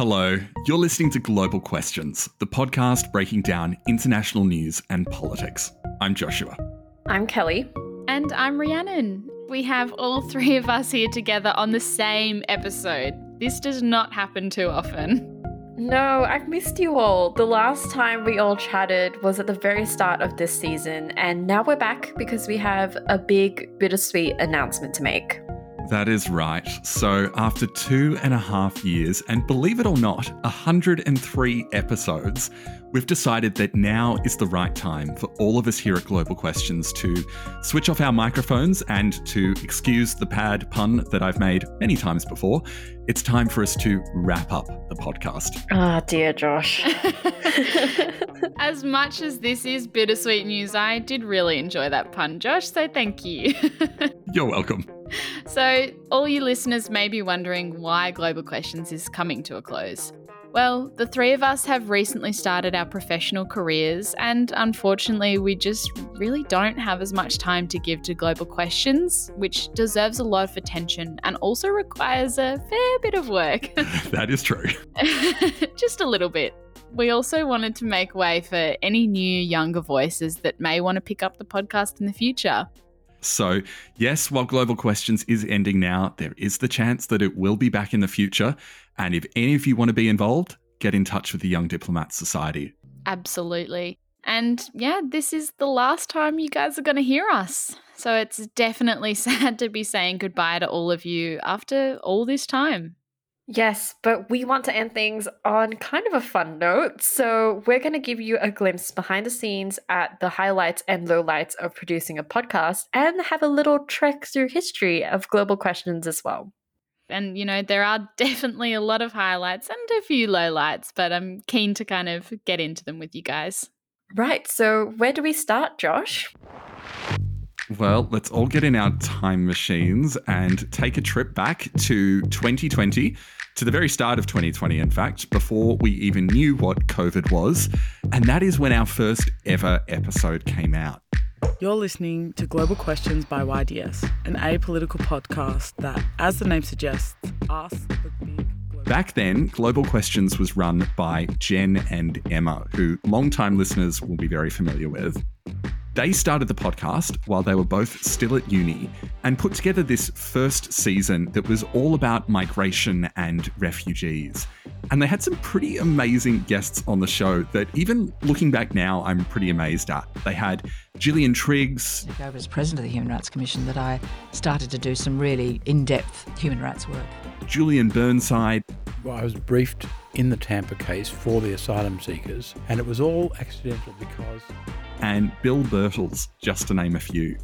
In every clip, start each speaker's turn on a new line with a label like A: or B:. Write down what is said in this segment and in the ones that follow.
A: Hello, you're listening to Global Questions, the podcast breaking down international news and politics. I'm Joshua.
B: I'm Kelly.
C: And I'm Rhiannon. We have all three of us here together on the same episode. This does not happen too often.
B: No, I've missed you all. The last time we all chatted was at the very start of this season, and now we're back because we have a big, bittersweet announcement to make.
A: That is right. So, after two and a half years, and believe it or not, 103 episodes, we've decided that now is the right time for all of us here at Global Questions to switch off our microphones and to excuse the pad pun that I've made many times before. It's time for us to wrap up the podcast.
B: Ah, oh, dear Josh.
C: as much as this is bittersweet news, I did really enjoy that pun, Josh, so thank you.
A: You're welcome.
C: So, all you listeners may be wondering why Global Questions is coming to a close. Well, the three of us have recently started our professional careers, and unfortunately, we just really don't have as much time to give to global questions, which deserves a lot of attention and also requires a fair bit of work.
A: that is true.
C: just a little bit. We also wanted to make way for any new younger voices that may want to pick up the podcast in the future.
A: So, yes, while Global Questions is ending now, there is the chance that it will be back in the future. And if any of you want to be involved, get in touch with the Young Diplomats Society.
C: Absolutely. And yeah, this is the last time you guys are going to hear us. So it's definitely sad to be saying goodbye to all of you after all this time.
B: Yes, but we want to end things on kind of a fun note. So, we're going to give you a glimpse behind the scenes at the highlights and lowlights of producing a podcast and have a little trek through history of global questions as well.
C: And, you know, there are definitely a lot of highlights and a few lowlights, but I'm keen to kind of get into them with you guys.
B: Right. So, where do we start, Josh?
A: Well, let's all get in our time machines and take a trip back to 2020 to the very start of 2020, in fact, before we even knew what COVID was. And that is when our first ever episode came out.
D: You're listening to Global Questions by YDS, an apolitical podcast that, as the name suggests, asks the big.
A: Back then, Global Questions was run by Jen and Emma, who long-time listeners will be very familiar with. They started the podcast while they were both still at uni and put together this first season that was all about migration and refugees. And they had some pretty amazing guests on the show that, even looking back now, I'm pretty amazed at. They had Gillian Triggs.
E: I was president of the Human Rights Commission that I started to do some really in depth human rights work.
A: Julian Burnside.
F: Well, I was briefed in the Tampa case for the asylum seekers, and it was all accidental because
A: and Bill Birtles, just to name a few.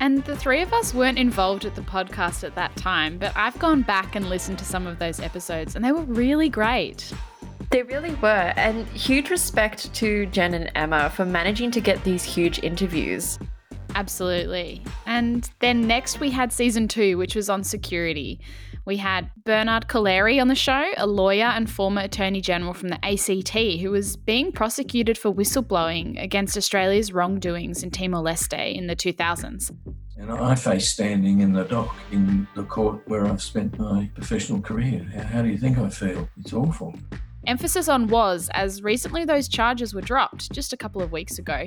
C: And the three of us weren't involved at the podcast at that time, but I've gone back and listened to some of those episodes, and they were really great.
B: They really were, and huge respect to Jen and Emma for managing to get these huge interviews.
C: Absolutely. And then next we had season two, which was on security. We had Bernard Collaery on the show, a lawyer and former Attorney General from the ACT, who was being prosecuted for whistleblowing against Australia's wrongdoings in Timor Leste in the 2000s.
G: And I face standing in the dock in the court where I've spent my professional career. How do you think I feel? It's awful.
C: Emphasis on was, as recently those charges were dropped just a couple of weeks ago.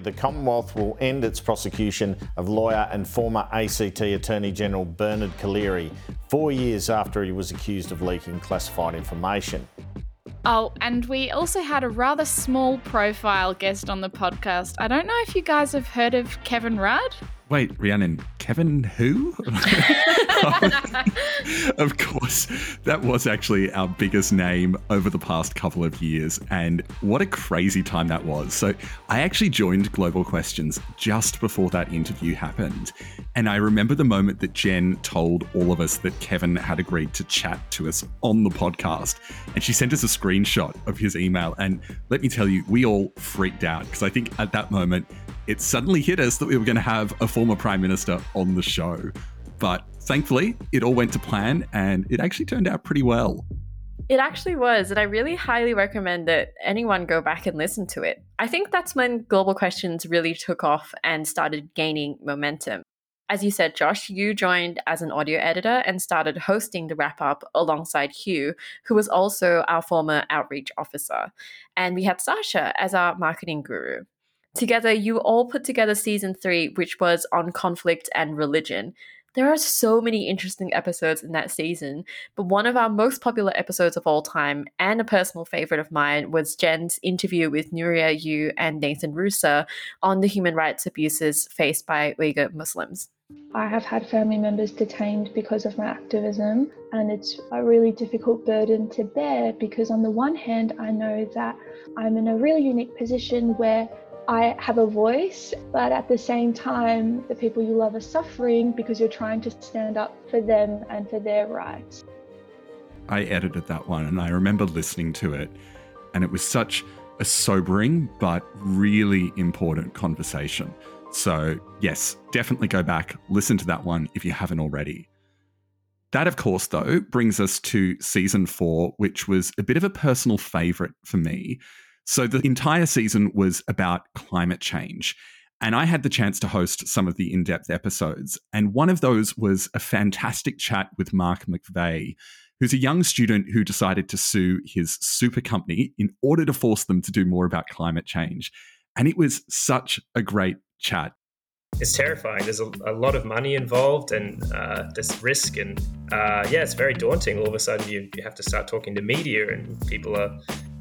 H: The Commonwealth will end its prosecution of lawyer and former ACT Attorney General Bernard Collaery four years after he was accused of leaking classified information.
C: Oh, and we also had a rather small profile guest on the podcast. I don't know if you guys have heard of Kevin Rudd.
A: Wait, Rhiannon, Kevin who? of course, that was actually our biggest name over the past couple of years. And what a crazy time that was. So, I actually joined Global Questions just before that interview happened. And I remember the moment that Jen told all of us that Kevin had agreed to chat to us on the podcast. And she sent us a screenshot of his email. And let me tell you, we all freaked out because I think at that moment, it suddenly hit us that we were going to have a former prime minister on the show. But thankfully, it all went to plan and it actually turned out pretty well.
B: It actually was, and I really highly recommend that anyone go back and listen to it. I think that's when Global Questions really took off and started gaining momentum. As you said, Josh, you joined as an audio editor and started hosting the wrap up alongside Hugh, who was also our former outreach officer. And we had Sasha as our marketing guru. Together, you all put together season three, which was on conflict and religion. There are so many interesting episodes in that season, but one of our most popular episodes of all time and a personal favorite of mine was Jen's interview with Nuria Yu and Nathan Ruser on the human rights abuses faced by Uyghur Muslims.
I: I have had family members detained because of my activism, and it's a really difficult burden to bear because, on the one hand, I know that I'm in a really unique position where I have a voice, but at the same time, the people you love are suffering because you're trying to stand up for them and for their rights.
A: I edited that one and I remember listening to it, and it was such a sobering but really important conversation. So, yes, definitely go back, listen to that one if you haven't already. That, of course, though, brings us to season four, which was a bit of a personal favourite for me so the entire season was about climate change. And I had the chance to host some of the in depth episodes. And one of those was a fantastic chat with Mark McVeigh, who's a young student who decided to sue his super company in order to force them to do more about climate change. And it was such a great chat.
J: It's terrifying. There's a, a lot of money involved and uh, there's risk. And uh, yeah, it's very daunting. All of a sudden, you, you have to start talking to media, and people are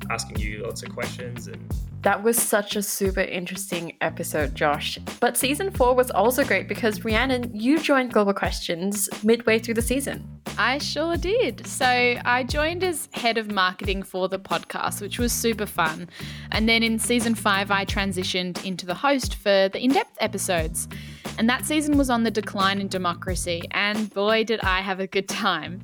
J: asking you lots of questions and
B: that was such a super interesting episode, Josh. But season four was also great because Rhiannon, you joined Global Questions midway through the season.
C: I sure did. So I joined as head of marketing for the podcast, which was super fun. And then in season five, I transitioned into the host for the in depth episodes. And that season was on the decline in democracy. And boy, did I have a good time.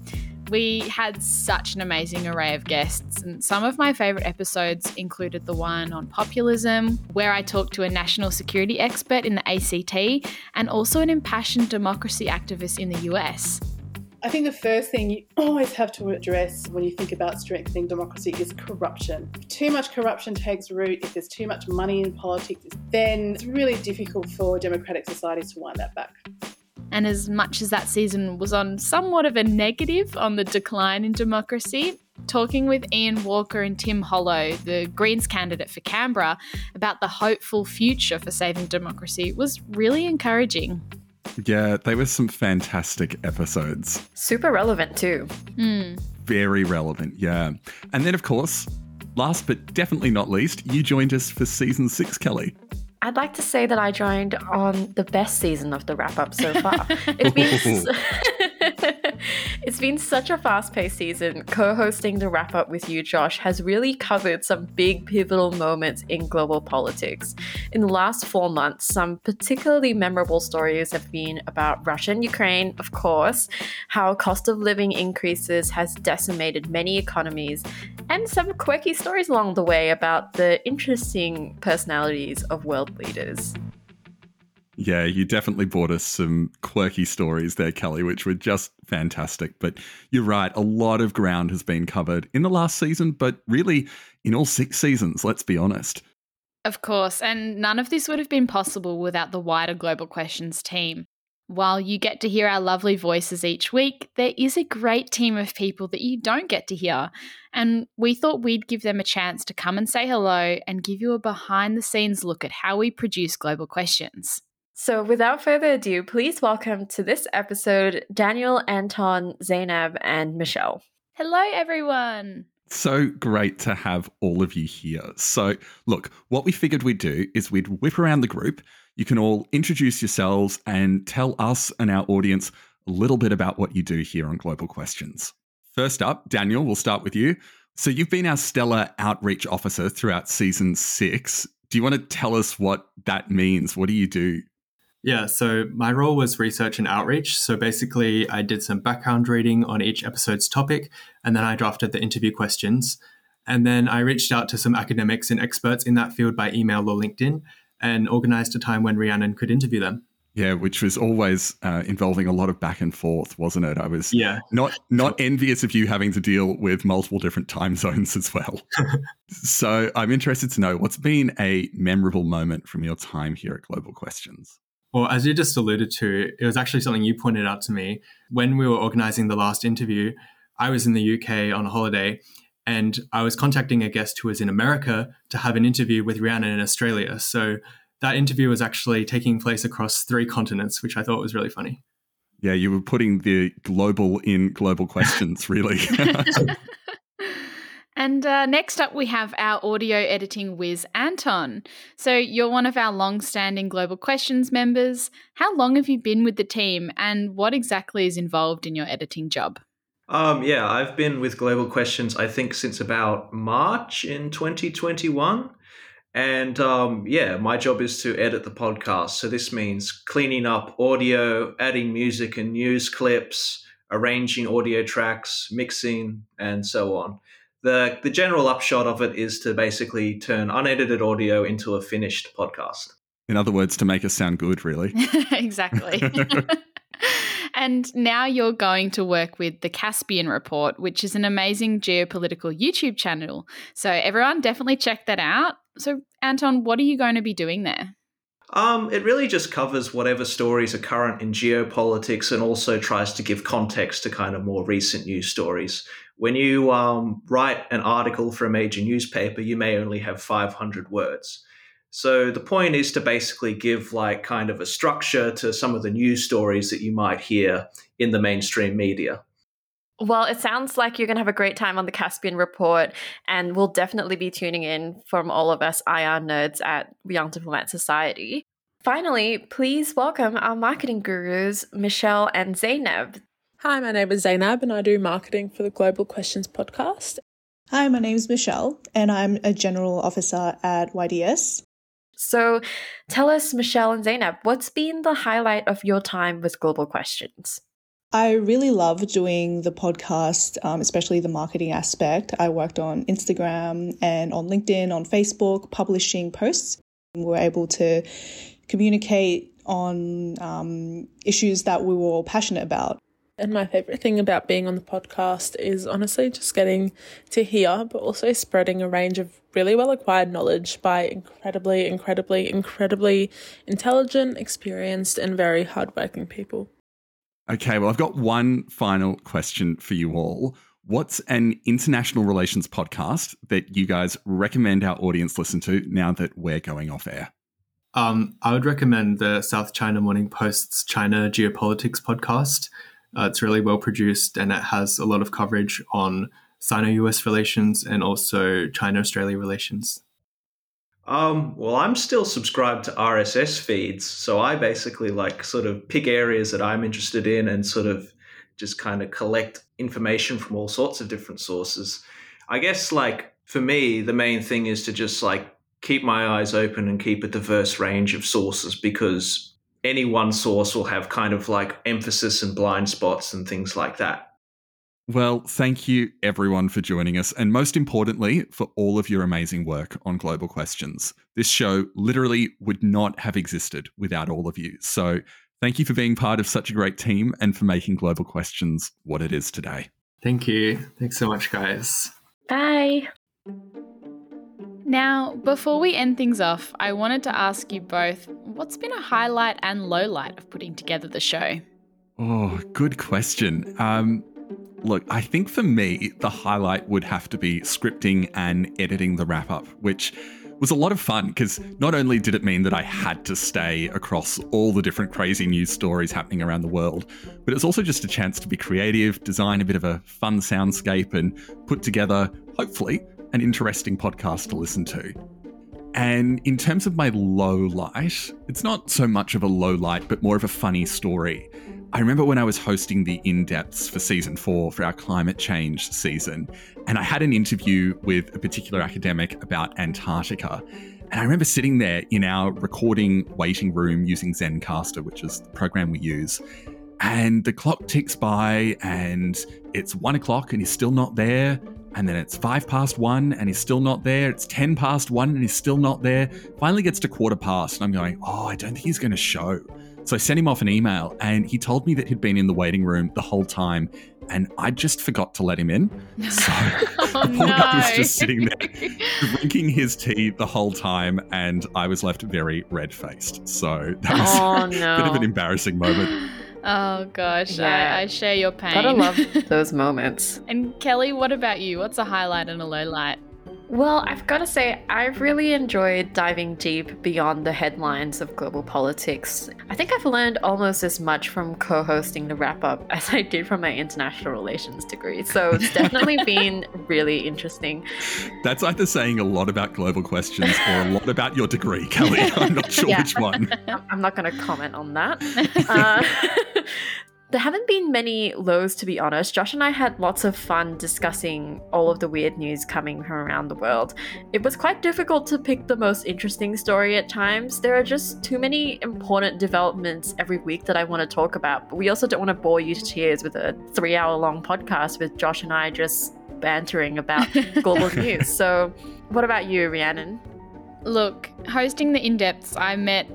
C: We had such an amazing array of guests, and some of my favourite episodes included the one on populism, where I talked to a national security expert in the ACT and also an impassioned democracy activist in the US.
K: I think the first thing you always have to address when you think about strengthening democracy is corruption. If too much corruption takes root, if there's too much money in politics, then it's really difficult for democratic societies to wind that back.
C: And as much as that season was on somewhat of a negative on the decline in democracy, talking with Ian Walker and Tim Hollo, the Greens candidate for Canberra, about the hopeful future for saving democracy was really encouraging.
A: Yeah, they were some fantastic episodes.
B: Super relevant, too.
C: Mm.
A: Very relevant, yeah. And then, of course, last but definitely not least, you joined us for season six, Kelly.
B: I'd like to say that I joined on the best season of the wrap up so far. it's been it's been such a fast-paced season. Co-hosting the wrap up with you, Josh, has really covered some big pivotal moments in global politics. In the last 4 months, some particularly memorable stories have been about Russia and Ukraine, of course, how cost of living increases has decimated many economies, and some quirky stories along the way about the interesting personalities of world leaders.
A: Yeah, you definitely brought us some quirky stories there, Kelly, which were just fantastic. But you're right, a lot of ground has been covered in the last season, but really in all six seasons, let's be honest.
C: Of course, and none of this would have been possible without the wider Global Questions team. While you get to hear our lovely voices each week, there is a great team of people that you don't get to hear. And we thought we'd give them a chance to come and say hello and give you a behind the scenes look at how we produce Global Questions.
B: So, without further ado, please welcome to this episode Daniel, Anton, Zainab, and Michelle.
C: Hello, everyone.
A: So great to have all of you here. So, look, what we figured we'd do is we'd whip around the group you can all introduce yourselves and tell us and our audience a little bit about what you do here on Global Questions. First up, Daniel, we'll start with you. So, you've been our stellar outreach officer throughout season six. Do you want to tell us what that means? What do you do?
L: Yeah, so my role was research and outreach. So basically, I did some background reading on each episode's topic, and then I drafted the interview questions. And then I reached out to some academics and experts in that field by email or LinkedIn and organized a time when Rhiannon could interview them.
A: Yeah, which was always uh, involving a lot of back and forth, wasn't it? I was
L: yeah.
A: not not envious of you having to deal with multiple different time zones as well. so I'm interested to know what's been a memorable moment from your time here at Global Questions.
L: Well, as you just alluded to, it was actually something you pointed out to me when we were organizing the last interview. I was in the UK on a holiday and I was contacting a guest who was in America to have an interview with Rhiannon in Australia. So that interview was actually taking place across three continents, which I thought was really funny.
A: Yeah, you were putting the global in global questions, really.
C: And uh, next up, we have our audio editing whiz, Anton. So, you're one of our long standing Global Questions members. How long have you been with the team, and what exactly is involved in your editing job?
M: Um, yeah, I've been with Global Questions, I think, since about March in 2021. And um, yeah, my job is to edit the podcast. So, this means cleaning up audio, adding music and news clips, arranging audio tracks, mixing, and so on the the general upshot of it is to basically turn unedited audio into a finished podcast.
A: In other words, to make us sound good, really.
C: exactly. and now you're going to work with the Caspian Report, which is an amazing geopolitical YouTube channel. So everyone definitely check that out. So Anton, what are you going to be doing there?
M: Um, it really just covers whatever stories are current in geopolitics and also tries to give context to kind of more recent news stories. When you um, write an article for a major newspaper, you may only have 500 words. So the point is to basically give like kind of a structure to some of the news stories that you might hear in the mainstream media.
B: Well, it sounds like you're going to have a great time on the Caspian Report, and we'll definitely be tuning in from all of us IR nerds at Young Diplomat Society. Finally, please welcome our marketing gurus, Michelle and Zainab.
N: Hi, my name is Zainab, and I do marketing for the Global Questions podcast.
O: Hi, my name is Michelle, and I'm a general officer at YDS.
B: So, tell us, Michelle and Zainab, what's been the highlight of your time with Global Questions?
O: I really love doing the podcast, um, especially the marketing aspect. I worked on Instagram and on LinkedIn, on Facebook, publishing posts. We were able to communicate on um, issues that we were all passionate about.
N: And my favorite thing about being on the podcast is honestly just getting to hear, but also spreading a range of really well acquired knowledge by incredibly, incredibly, incredibly intelligent, experienced, and very hardworking people.
A: Okay, well, I've got one final question for you all. What's an international relations podcast that you guys recommend our audience listen to now that we're going off air?
L: Um, I would recommend the South China Morning Post's China Geopolitics podcast. Uh, it's really well produced and it has a lot of coverage on Sino US relations and also China Australia relations.
M: Um, well, I'm still subscribed to RSS feeds, so I basically like sort of pick areas that I'm interested in and sort of just kind of collect information from all sorts of different sources. I guess like for me, the main thing is to just like keep my eyes open and keep a diverse range of sources because any one source will have kind of like emphasis and blind spots and things like that.
A: Well, thank you everyone for joining us, and most importantly, for all of your amazing work on Global Questions. This show literally would not have existed without all of you. So, thank you for being part of such a great team and for making Global Questions what it is today.
L: Thank you. Thanks so much, guys.
B: Bye.
C: Now, before we end things off, I wanted to ask you both what's been a highlight and lowlight of putting together the show?
A: Oh, good question. Um, Look, I think for me, the highlight would have to be scripting and editing the wrap up, which was a lot of fun because not only did it mean that I had to stay across all the different crazy news stories happening around the world, but it's also just a chance to be creative, design a bit of a fun soundscape, and put together, hopefully, an interesting podcast to listen to. And in terms of my low light, it's not so much of a low light, but more of a funny story. I remember when I was hosting the in depths for season four for our climate change season, and I had an interview with a particular academic about Antarctica. And I remember sitting there in our recording waiting room using Zencastr, which is the program we use. And the clock ticks by, and it's one o'clock, and he's still not there. And then it's five past one, and he's still not there. It's 10 past one, and he's still not there. Finally gets to quarter past, and I'm going, oh, I don't think he's going to show. So I sent him off an email and he told me that he'd been in the waiting room the whole time and I just forgot to let him in. So
C: Oh,
A: the poor guy was just sitting there drinking his tea the whole time, and I was left very red faced. So that was
B: Oh,
A: a bit of an embarrassing moment.
C: Oh gosh,
B: Yeah.
C: I, I share your pain.
B: Gotta love those moments.
C: and Kelly, what about you? What's a highlight and a low light?
B: Well, I've got to say, I've really enjoyed diving deep beyond the headlines of global politics. I think I've learned almost as much from co hosting the wrap up as I did from my international relations degree. So it's definitely been really interesting.
A: That's either saying a lot about global questions or a lot about your degree, Kelly. I'm not sure
B: Yeah.
A: which one.
B: I'm not going to comment on that. Uh, there haven't been many lows, to be honest. Josh and I had lots of fun discussing all of the weird news coming from around the world. It was quite difficult to pick the most interesting story at times. There are just too many important developments every week that I want to talk about, but we also don't want to bore you to tears with a three hour long podcast with Josh and I just bantering about global news. So, what about you, Rhiannon?
C: Look, hosting the in depths, I met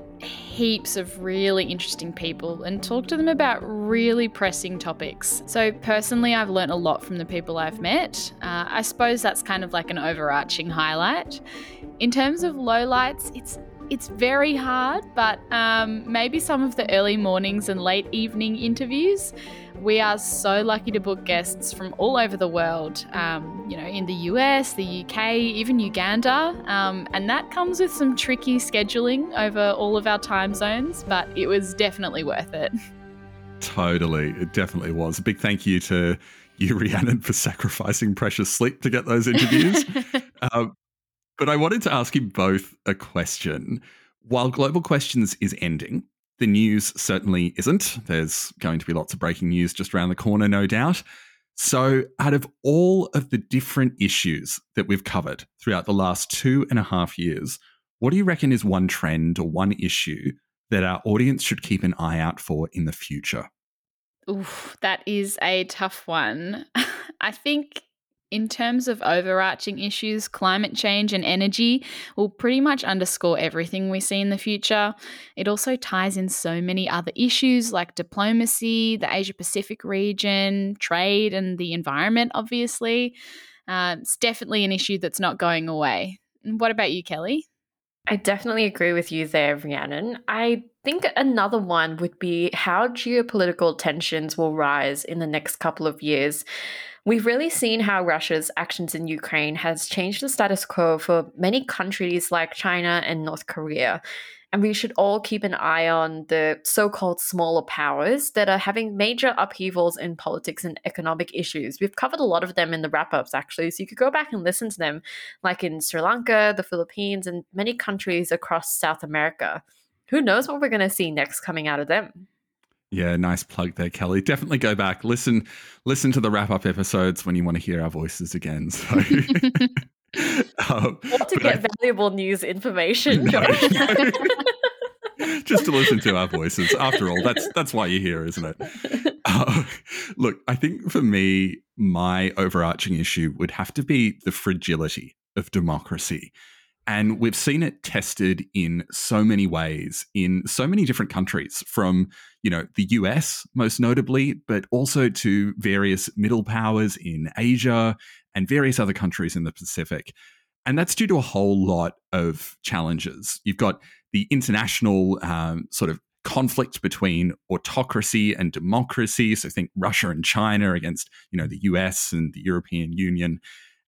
C: heaps of really interesting people and talk to them about really pressing topics. So, personally, I've learnt a lot from the people I've met. Uh, I suppose that's kind of like an overarching highlight. In terms of lowlights, it's it's very hard, but um, maybe some of the early mornings and late evening interviews. We are so lucky to book guests from all over the world, um, you know, in the US, the UK, even Uganda. Um, and that comes with some tricky scheduling over all of our time zones, but it was definitely worth it.
A: Totally. It definitely was. A big thank you to you, Rhiannon, for sacrificing precious sleep to get those interviews. um, but I wanted to ask you both a question. While Global Questions is ending, the news certainly isn't. There's going to be lots of breaking news just around the corner, no doubt. So, out of all of the different issues that we've covered throughout the last two and a half years, what do you reckon is one trend or one issue that our audience should keep an eye out for in the future?
C: Oof, that is a tough one. I think, in terms of overarching issues, climate change and energy will pretty much underscore everything we see in the future. It also ties in so many other issues like diplomacy, the Asia Pacific region, trade, and the environment, obviously. Uh, it's definitely an issue that's not going away. What about you, Kelly?
B: I definitely agree with you there, Rhiannon. I think another one would be how geopolitical tensions will rise in the next couple of years. We've really seen how Russia's actions in Ukraine has changed the status quo for many countries like China and North Korea. And we should all keep an eye on the so called smaller powers that are having major upheavals in politics and economic issues. We've covered a lot of them in the wrap ups, actually, so you could go back and listen to them, like in Sri Lanka, the Philippines, and many countries across South America. Who knows what we're going to see next coming out of them?
A: Yeah, nice plug there, Kelly. Definitely go back, listen, listen to the wrap up episodes when you want to hear our voices again. So, um,
B: to get
A: I-
B: valuable news information,
A: No,
B: Josh.
A: just to listen to our voices. After all, that's that's why you're here, isn't it? Uh, look, I think for me, my overarching issue would have to be the fragility of democracy. And we've seen it tested in so many ways in so many different countries, from you know the US most notably, but also to various middle powers in Asia and various other countries in the Pacific. And that's due to a whole lot of challenges. You've got the international um, sort of conflict between autocracy and democracy. So think Russia and China against, you know, the US and the European Union.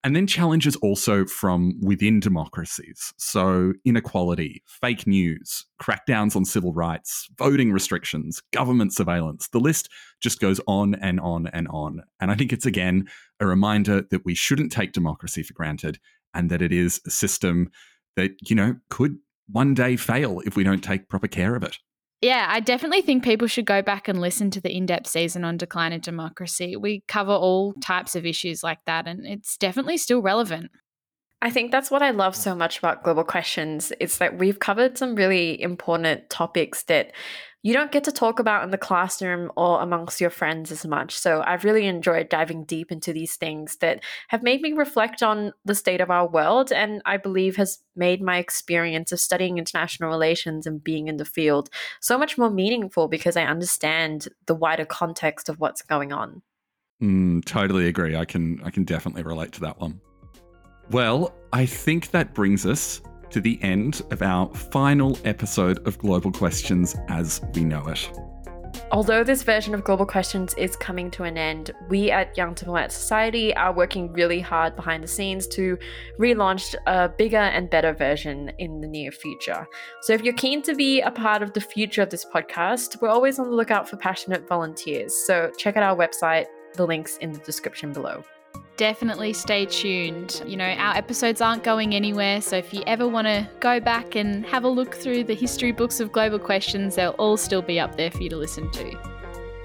A: And then challenges also from within democracies. So inequality, fake news, crackdowns on civil rights, voting restrictions, government surveillance. The list just goes on and on and on. And I think it's again a reminder that we shouldn't take democracy for granted and that it is a system that, you know, could one day fail if we don't take proper care of it.
C: Yeah, I definitely think people should go back and listen to the in depth season on decline of democracy. We cover all types of issues like that, and it's definitely still relevant.
B: I think that's what I love so much about Global Questions. It's that we've covered some really important topics that you don't get to talk about in the classroom or amongst your friends as much. So I've really enjoyed diving deep into these things that have made me reflect on the state of our world and I believe has made my experience of studying international relations and being in the field so much more meaningful because I understand the wider context of what's going on.
A: Mm, totally agree. I can I can definitely relate to that one. Well, I think that brings us to the end of our final episode of Global Questions as we know it.
B: Although this version of Global Questions is coming to an end, we at Young Diplomat Society are working really hard behind the scenes to relaunch a bigger and better version in the near future. So if you're keen to be a part of the future of this podcast, we're always on the lookout for passionate volunteers. So check out our website, the links in the description below
C: definitely stay tuned. You know, our episodes aren't going anywhere, so if you ever want to go back and have a look through the history books of global questions, they'll all still be up there for you to listen to.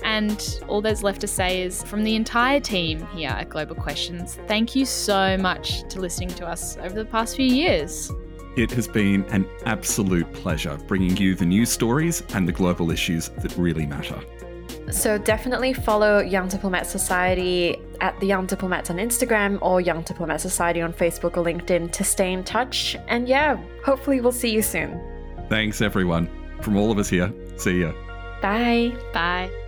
C: And all there's left to say is from the entire team here at Global Questions, thank you so much to listening to us over the past few years.
A: It has been an absolute pleasure bringing you the news stories and the global issues that really matter.
B: So definitely follow Young Diplomat Society at the Young Diplomats on Instagram or Young Diplomat Society on Facebook or LinkedIn to stay in touch. And yeah, hopefully we'll see you soon.
A: Thanks, everyone. From all of us here, see ya.
B: Bye.
C: Bye.